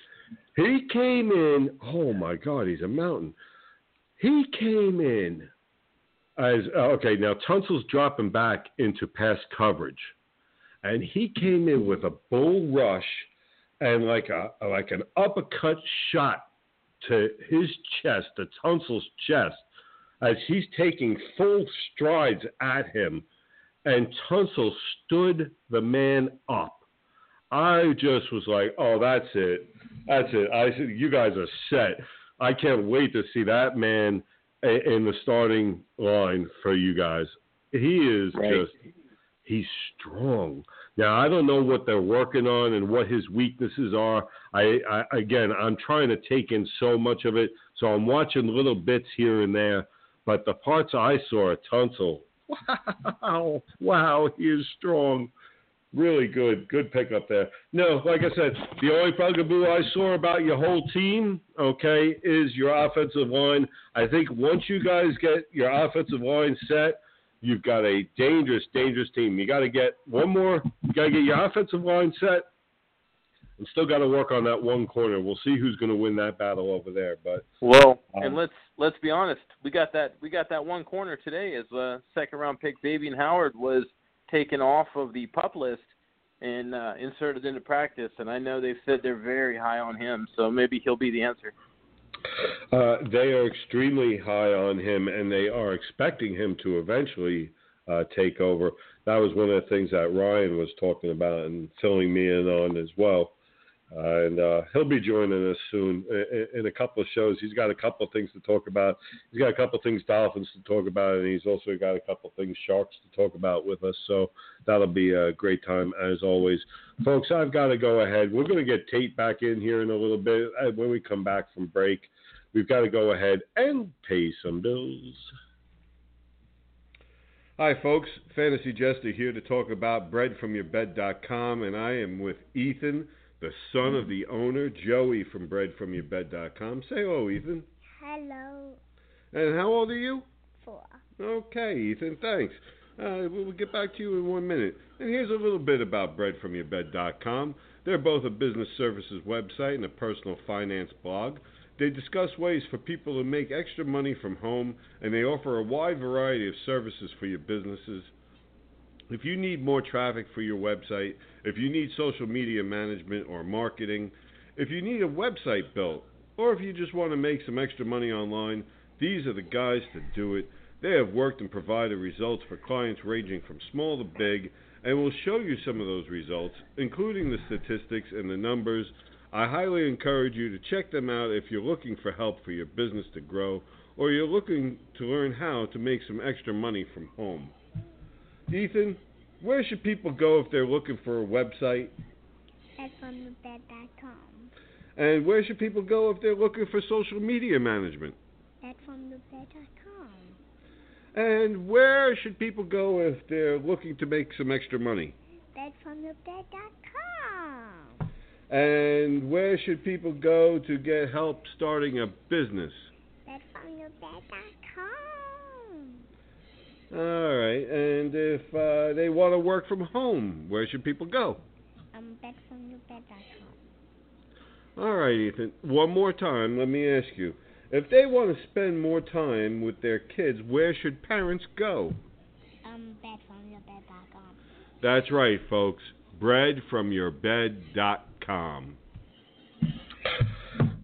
He came in. Oh my God, he's a mountain. He came in as uh, okay. Now Tunsil's dropping back into pass coverage, and he came in with a bull rush and like a like an uppercut shot to his chest, to Tunsil's chest, as he's taking full strides at him, and Tunsil stood the man up. I just was like, oh, that's it. That's it. I said, you guys are set. I can't wait to see that man in the starting line for you guys. He is Right. just, he's strong. Now I don't know what they're working on and what his weaknesses are. I, I again, I'm trying to take in so much of it, so I'm watching little bits here and there. But the parts I saw at Tunsil, wow, wow, he is strong. Really good, good pickup there. No, like I said, the only bugaboo I saw about your whole team, okay, is your offensive line. I think once you guys get your offensive line set, you've got a dangerous, dangerous team. You got to get one more. You got to get your offensive line set, and still got to work on that one corner. We'll see who's going to win that battle over there. But Well, Um, and let's let's be honest. We got that we got that one corner today as uh, second round pick Xavien Howard was taken off of the pup list and uh, inserted into practice. And I know they've said they're very high on him, so maybe he'll be the answer. Uh, they are extremely high on him, and they are expecting him to eventually uh, take over. That was one of the things that Ryan was talking about and filling me in on as well. Uh, and uh, he'll be joining us soon in, in a couple of shows. He's got a couple of things to talk about. He's got a couple of things Dolphins to talk about, and he's also got a couple of things Sharks to talk about with us. So that'll be a great time as always, folks. I've got to go ahead. We're going to get Tate back in here in a little bit uh, when we come back from break. We've got to go ahead and pay some bills. Hi, folks. Fantasy Jester here to talk about breadfromyourbed.com, and I am with Ethan, the son of the owner, Joey from breadfromyourbed.com. Say hello, Ethan. Hello, And how old are you? four. Okay, Ethan, thanks. Uh, we'll get back to you in one minute. And here's a little bit about breadfromyourbed.com. They're both a business services website and a personal finance blog. They discuss ways for people to make extra money from home, and they offer a wide variety of services for your businesses. If you need more traffic for your website, if you need social media management or marketing, if you need a website built, or if you just want to make some extra money online, these are the guys to do it. They have worked and provided results for clients ranging from small to big, and we'll show you some of those results, including the statistics and the numbers. I highly encourage you to check them out if you're looking for help for your business to grow, or you're looking to learn how to make some extra money from home. Ethan, where should people go if they're looking for a website? That's from the bed.com. And where should people go if they're looking for social media management? That's from the bed.com. And where should people go if they're looking to make some extra money? That's from the bed.com. And where should people go to get help starting a business? That's from the bed.com. All right. And if uh, they want to work from home, where should people go? Um, that's from the bed.com. All right, Ethan. One more time, let me ask you. If they want to spend more time with their kids, where should parents go? Um, bed from the bed.com. That's right, folks. Breadfromyourbed.com.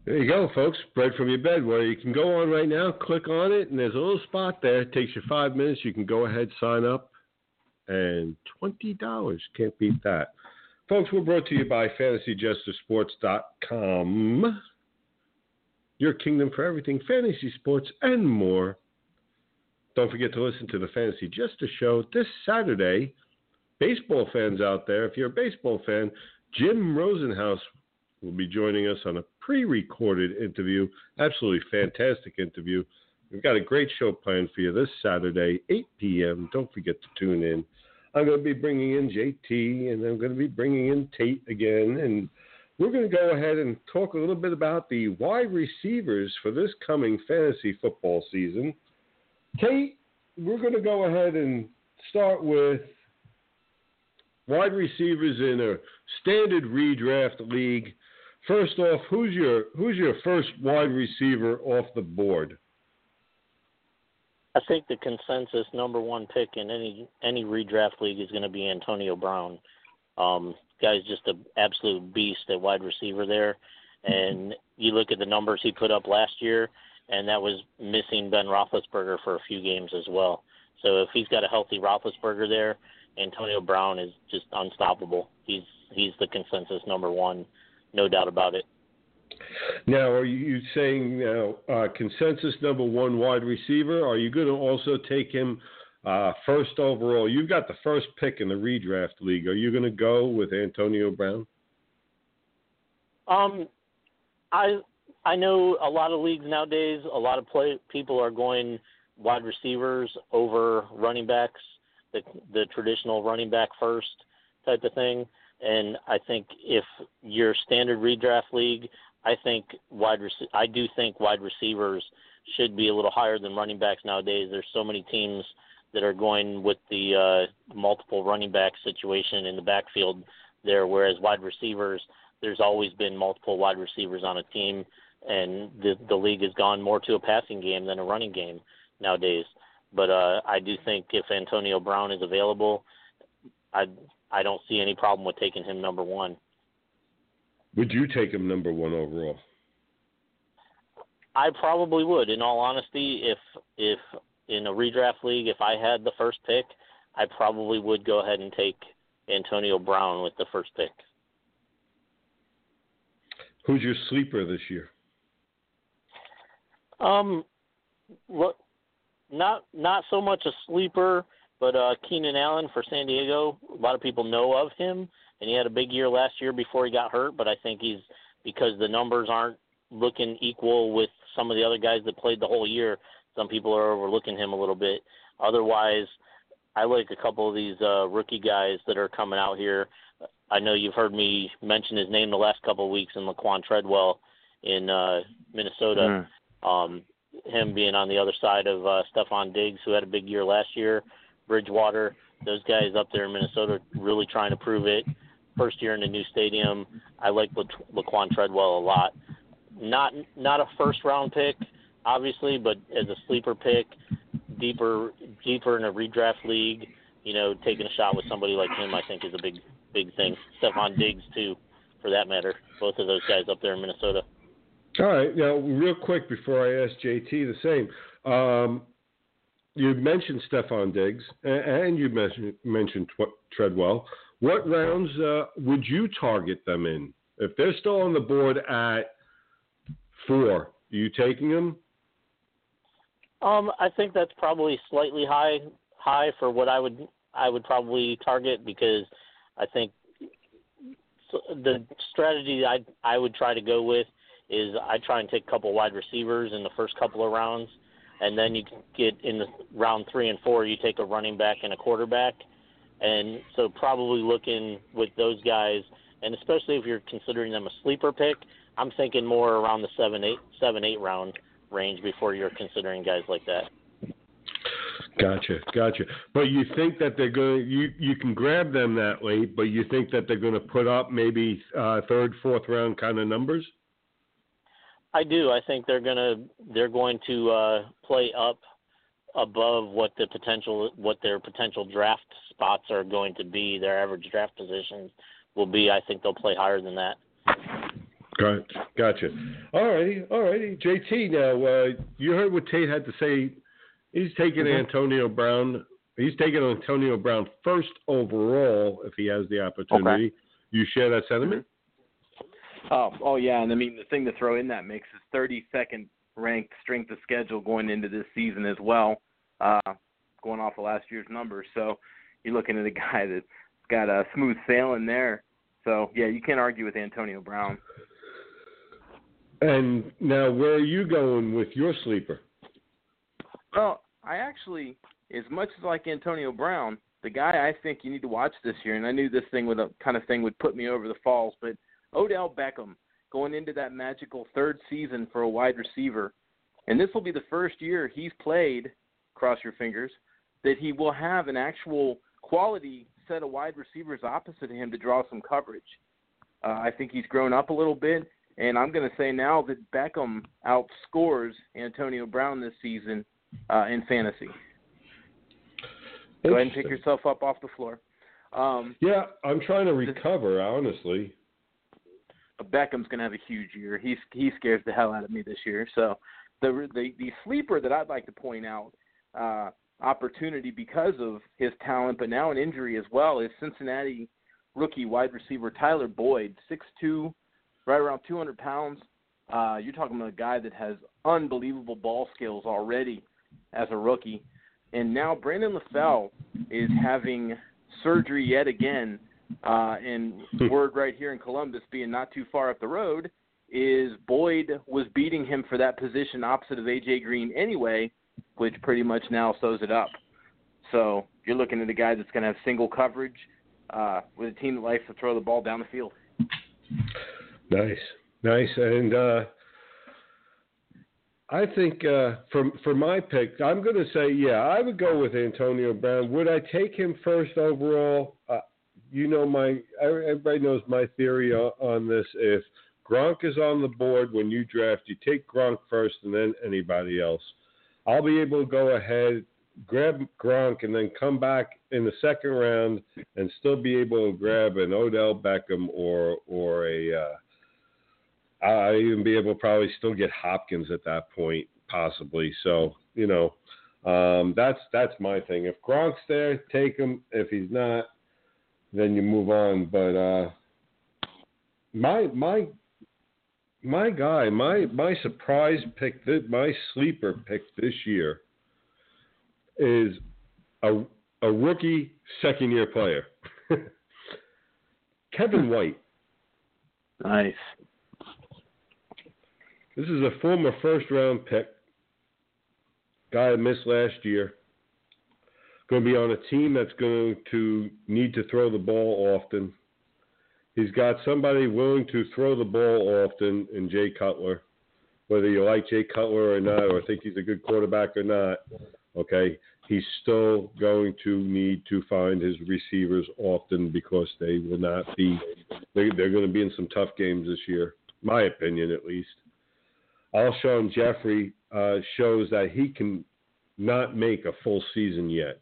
There you go, folks. Bread from your bed. Where you can go on right now, click on it, and there's a little spot there. It takes you five minutes. You can go ahead, sign up, and twenty dollars. Can't beat that, folks. We're brought to you by FantasyJesterSports.com. Your kingdom for everything fantasy sports and more. Don't forget to listen to the Fantasy Jester Show this Saturday. Baseball fans out there, if you're a baseball fan, Jim Rosenhaus will be joining us on a pre recorded interview. Absolutely fantastic interview. We've got a great show planned for you this Saturday, 8 p.m. Don't forget to tune in. I'm going to be bringing in JT and I'm going to be bringing in Tate again. And we're going to go ahead and talk a little bit about the wide receivers for this coming fantasy football season. Tate, we're going to go ahead and start with wide receivers in a standard redraft league. First off, who's your who's your first wide receiver off the board? I think the consensus number one pick in any any redraft league is going to be Antonio Brown. Um, guy's just an absolute beast at wide receiver there, and you look at the numbers he put up last year, and that was missing Ben Roethlisberger for a few games as well. So if he's got a healthy Roethlisberger there, Antonio Brown is just unstoppable. He's he's the consensus number one, no doubt about it. Now, are you saying now uh, consensus number one wide receiver? Are you going to also take him Uh, first overall, you've got the first pick in the redraft league. Are you going to go with Antonio Brown? Um, I I know a lot of leagues nowadays. A lot of play people are going wide receivers over running backs, the the traditional running back first type of thing. And I think if your standard redraft league, I think wide rec- I do think wide receivers should be a little higher than running backs nowadays. There's so many teams that are going with the uh, multiple running back situation in the backfield there, whereas wide receivers, there's always been multiple wide receivers on a team, and the the league has gone more to a passing game than a running game nowadays. But uh, I do think if Antonio Brown is available, I I don't see any problem with taking him number one. Would you take him number one overall? I probably would. In all honesty, if if in a redraft league, if I had the first pick, I probably would go ahead and take Antonio Brown with the first pick. Who's your sleeper this year? Um, look, not not so much a sleeper, but uh, Keenan Allen for San Diego. A lot of people know of him, and he had a big year last year before he got hurt. But I think he's because the numbers aren't looking equal with some of the other guys that played the whole year. Some people are overlooking him a little bit. Otherwise, I like a couple of these uh, rookie guys that are coming out here. I know you've heard me mention his name the last couple of weeks in Laquan Treadwell in uh, Minnesota. Mm. Um, him being on the other side of uh, Stefon Diggs, who had a big year last year, Bridgewater, those guys up there in Minnesota really trying to prove it. First year in the new stadium, I like La- Laquan Treadwell a lot. Not not a first round pick, obviously, but as a sleeper pick, deeper deeper in a redraft league, you know, taking a shot with somebody like him, I think is a big big thing. Stefon Diggs too, for that matter. Both of those guys up there in Minnesota. All right. Now, real quick before I ask JT the same, um, you mentioned Stefon Diggs and you mentioned mentioned Treadwell. What rounds uh, would you target them in? If they're still on the board at four, are you taking them? Um, I think that's probably slightly high high for what I would I would probably target because I think the strategy I I would try to go with is I try and take a couple wide receivers in the first couple of rounds, and then you get in the round three and four you take a running back and a quarterback, and so probably looking with those guys, and especially if you're considering them a sleeper pick, I'm thinking more around the seven eight seven eight round range before you're considering guys like that. Gotcha, gotcha. But you think that they're going you you can grab them that late, but you think that they're going to put up maybe uh, third, fourth round kind of numbers? I do. I think they're gonna they're going to uh, play up above what the potential what their potential draft spots are going to be. Their average draft positions will be. I think they'll play higher than that. Gotcha. Gotcha. All righty. All righty. JT, now uh, you heard what Tate had to say. He's taking Mm-hmm. Antonio Brown. He's taking Antonio Brown first overall if he has the opportunity. Okay. You share that sentiment? Oh, oh yeah, and I mean the thing to throw in that mix is 32nd ranked strength of schedule going into this season as well, uh, going off of last year's numbers. So you're looking at a <laughs> guy that's got a smooth sailing there. So yeah, you can't argue with Antonio Brown. And now, where are you going with your sleeper? Well, I actually, as much as like Antonio Brown, the guy I think you need to watch this year, and I knew this thing would uh, kind of thing would put me over the falls, but Odell Beckham going into that magical third season for a wide receiver, and this will be the first year he's played. Cross your fingers that he will have an actual quality set of wide receivers opposite him to draw some coverage. Uh, I think he's grown up a little bit, and I'm going to say now that Beckham outscores Antonio Brown this season uh, in fantasy. Go ahead and pick yourself up off the floor. Um, Yeah, I'm trying to recover, honestly. Beckham's going to have a huge year. He's he scares the hell out of me this year. So the the the sleeper that I'd like to point out uh, opportunity because of his talent, but now an injury as well, is Cincinnati rookie wide receiver Tyler Boyd, six two, right around 200 pounds. Uh, you're talking about a guy that has unbelievable ball skills already as a rookie. and now Brandon LaFell is having surgery yet again. Uh, and word right here in Columbus, being not too far up the road, is Boyd was beating him for that position opposite of AJ Green anyway, which pretty much now sews it up. So you're looking at a guy that's going to have single coverage uh, with a team that likes to throw the ball down the field. Nice, nice, and uh, I think uh, for for my pick, I'm going to say yeah, I would go with Antonio Brown. Would I take him first overall? Uh, you know my everybody knows my theory on, this. If Gronk is on the board when you draft, you take Gronk first and then anybody else. I'll be able to go ahead, grab Gronk, and then come back in the second round and still be able to grab an Odell Beckham or or a. Uh, I even be able to probably still get Hopkins at that point, possibly. So you know, um, that's that's my thing. If Gronk's there, take him. If he's not, then you move on. But uh, my my my guy, my my surprise pick, my sleeper pick this year is a a rookie second year player, <laughs> Kevin White. Nice. This is a former first round pick. Guy I missed last year. Going to be on a team that's going to need to throw the ball often. He's got somebody willing to throw the ball often in Jay Cutler. Whether you like Jay Cutler or not, or think he's a good quarterback or not, okay, he's still going to need to find his receivers often because they will not be, they, they're going to be in some tough games this year, my opinion at least. Alshon Jeffery uh, shows that he can not make a full season yet,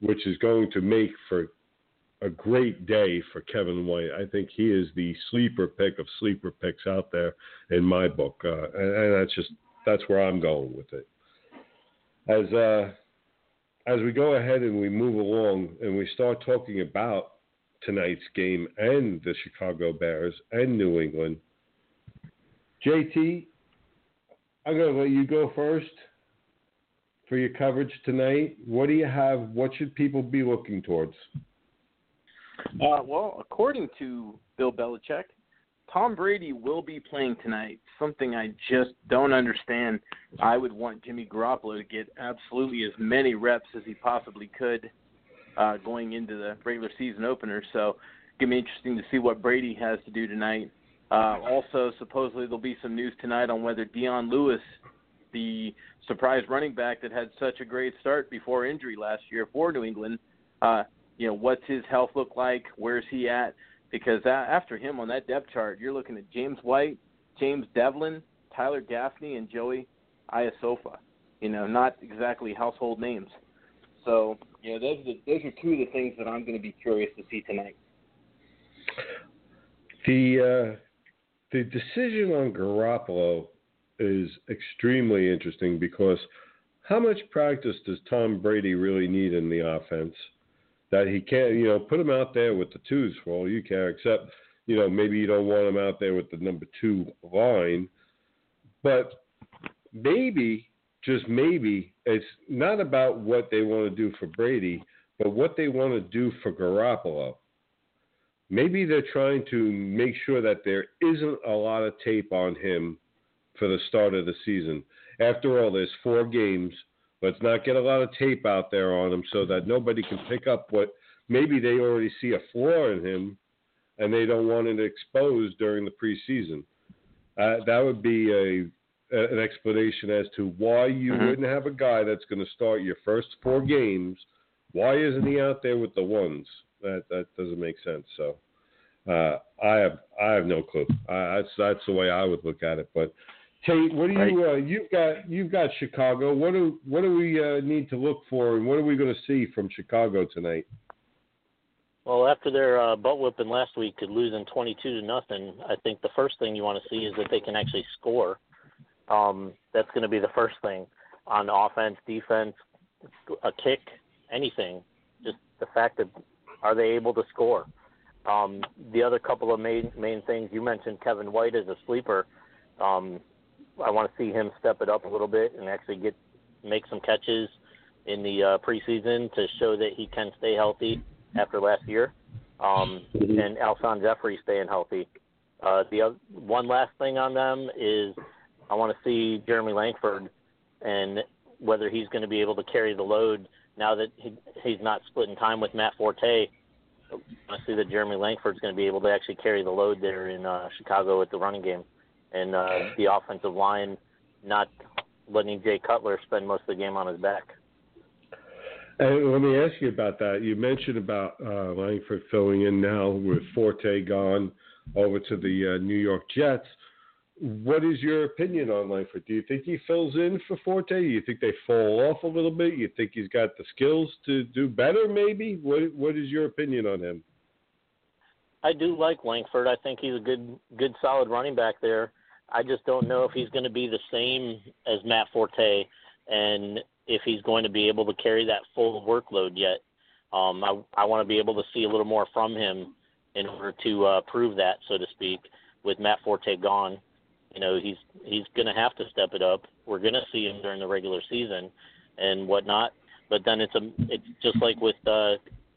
which is going to make for a great day for Kevin White. I think he is the sleeper pick of sleeper picks out there in my book, uh, and, and, that's just that's where I'm going with it. As uh, as we go ahead and we move along and we start talking about tonight's game and the Chicago Bears and New England. JT, I'm going to let you go first for your coverage tonight. What do you have? What should people be looking towards? Uh, well, according to Bill Belichick, Tom Brady will be playing tonight. Something I just don't understand. I would want Jimmy Garoppolo to get absolutely as many reps as he possibly could uh, going into the regular season opener. So, it's gonna be interesting to see what Brady has to do tonight. Uh, also, supposedly there'll be some news tonight on whether Dion Lewis, the surprise running back that had such a great start before injury last year for New England, uh, you know, what's his health look like? Where's he at? Because after him on that depth chart, you're looking at James White, James Develin, Tyler Gaffney, and Joey Iosefa. You know, not exactly household names. So, you know, those are the, those are two of the things that I'm going to be curious to see tonight. The uh, the decision on Garoppolo is extremely interesting because how much practice does Tom Brady really need in the offense? That he can't, you know, put him out there with the twos for all you care, except, you know, maybe you don't want him out there with the number two line. But maybe, just maybe, it's not about what they want to do for Brady, but what they want to do for Garoppolo maybe they're trying to make sure that there isn't a lot of tape on him for the start of the season. After all, there's four games. Let's not get a lot of tape out there on him so that nobody can pick up what maybe they already see a flaw in him and they don't want it exposed during the preseason. Uh, that would be a an explanation as to why you mm-hmm. wouldn't have a guy that's going to start your first four games. Why isn't he out there with the ones? That that doesn't make sense. So uh, I have I have no clue. That's that's the way I would look at it. But Tate, what do you uh, you've got you've got Chicago. What do what do we uh, need to look for, and what are we going to see from Chicago tonight? Well, after their uh, butt whipping last week, losing twenty-two to nothing, I think the first thing you want to see is that they can actually score. Um, that's going to be the first thing on offense, defense, a kick, anything. Just the fact that are they able to score? Um, the other couple of main main things you mentioned, Kevin White as a sleeper. Um, I want to see him step it up a little bit and actually get make some catches, in the uh, preseason to show that he can stay healthy after last year, um, and Alshon Jeffery staying healthy. Uh, the other, one last thing on them is I want to see Jeremy Langford and whether he's going to be able to carry the load now that he, he's not splitting time with Matt Forte. I see that Jeremy Langford's going to be able to actually carry the load there in uh, Chicago with the running game, and uh, the offensive line not letting Jay Cutler spend most of the game on his back. And let me ask you about that. You mentioned about uh, Langford filling in now with Forte gone over to the uh, New York Jets. What is your opinion on Langford? Do you think he fills in for Forte? Do you think they fall off a little bit? You think he's got the skills to do better? Maybe. What What is your opinion on him? I do like Langford. I think he's a good, good, solid running back there. I just don't know if he's going to be the same as Matt Forte, and if he's going to be able to carry that full workload yet. Um, I, I want to be able to see a little more from him in order to uh, prove that, so to speak. With Matt Forte gone, you know he's he's going to have to step it up. We're going to see him during the regular season and whatnot. But then it's a it's just like with uh,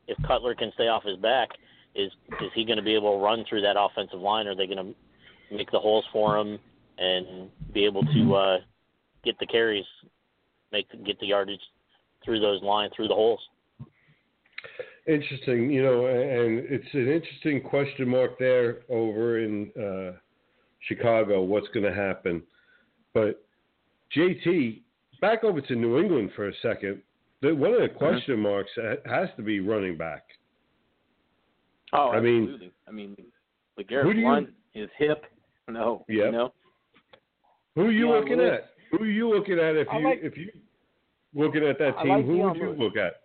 if Cutler can stay off his back, is is he going to be able to run through that offensive line? Are they going to make the holes for him and be able to uh, get the carries, make get the yardage through those lines through the holes? Interesting, you know, and it's an interesting question mark there over in uh, Chicago. What's going to happen? But JT, back over to New England for a second. The, one of the Mm-hmm. question marks has to be running back. Oh, I mean- absolutely. I mean, Who LeGarrette do you- Blount, his hip. No, Yeah. you know. Who are you Dion looking at? Who are you looking at if I you like- if you looking at that team? like who Dion would you Lewis. look at?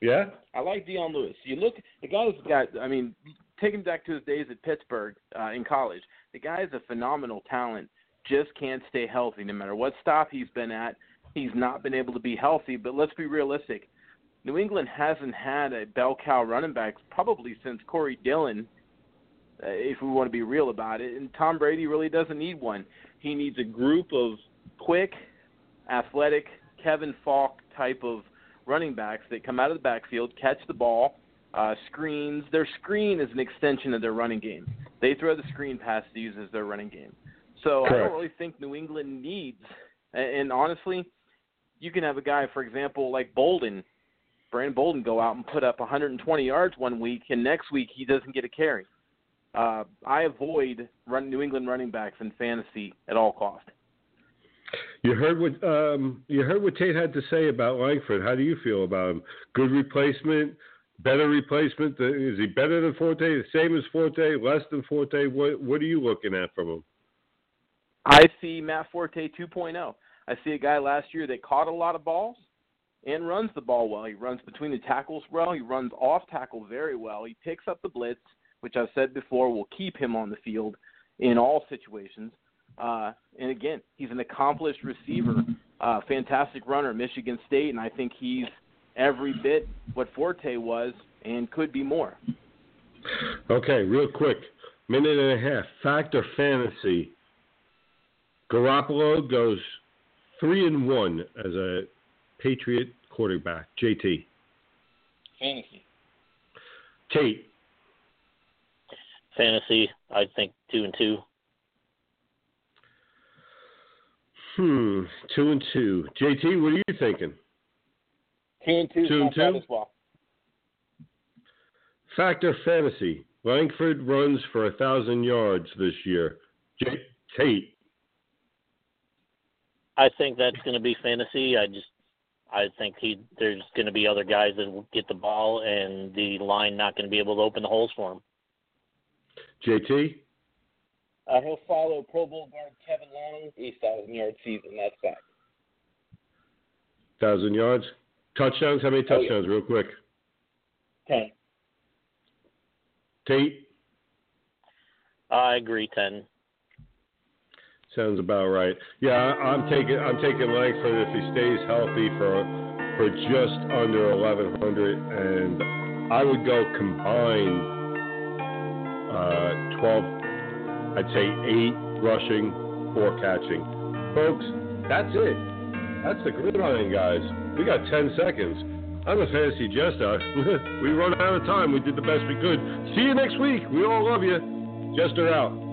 Yeah. I like Dion Lewis. You look, the guy's got. I mean, take him back to his days at Pittsburgh uh, in college. The guy is a phenomenal talent. Just can't stay healthy no matter what stop he's been at. He's not been able to be healthy. But let's be realistic. New England hasn't had a bell cow running back probably since Corey Dillon. Uh, if we want to be real about it, and Tom Brady really doesn't need one. He needs a group of quick, athletic Kevin Faulk type of running backs that come out of the backfield, catch the ball, uh, screens. Their screen is an extension of their running game. They throw the screen pass to use as their running game. So I don't really think New England needs. And, and honestly, you can have a guy, for example, like Bolden, Brandon Bolden, go out and put up 120 yards one week, and next week he doesn't get a carry. Uh, I avoid run New England running backs in fantasy at all cost. You heard what um, you heard what Tate had to say about Langford. How do you feel about him? Good replacement, better replacement. Is he better than Forte? The same as Forte? Less than Forte? What What are you looking at from him? I see Matt Forte 2.0. I see a guy last year that caught a lot of balls and runs the ball well. He runs between the tackles well. He runs off tackle very well. He picks up the blitz, which I've said before will keep him on the field in all situations. Uh, and again, he's an accomplished receiver, uh, fantastic runner, Michigan State, and I think he's every bit what Forte was and could be more. Okay, real quick, minute and a half. Factor fantasy. Garoppolo goes three and one as a Patriot quarterback. JT. Fantasy. Tate. Fantasy, I think two and two. Hmm. Two and two. JT, what are you thinking? Two and two. Two and two? as well. Factor fantasy. Langford runs for a thousand yards this year. J- Tate. I think that's going to be fantasy. I just, I think he there's going to be other guys that will get the ball, and the line not going to be able to open the holes for him. JT. Uh, he'll follow Pro Bowl guard Kevin Long, a thousand yard season. That's fact. Thousand yards. Touchdowns. How many Oh, yeah. touchdowns? Real quick. Okay. Tate. I agree, ten. Sounds about right. Yeah, I- I'm taking I'm taking Langford if he stays healthy for for just under 1100, and I would go combined uh, 12. I'd say eight rushing, four catching. Folks, that's it. That's the gridiron, guys. We got 10 seconds. I'm a fantasy jester. <laughs> we run out of time. We did the best we could. See you next week. We all love you. Jester out.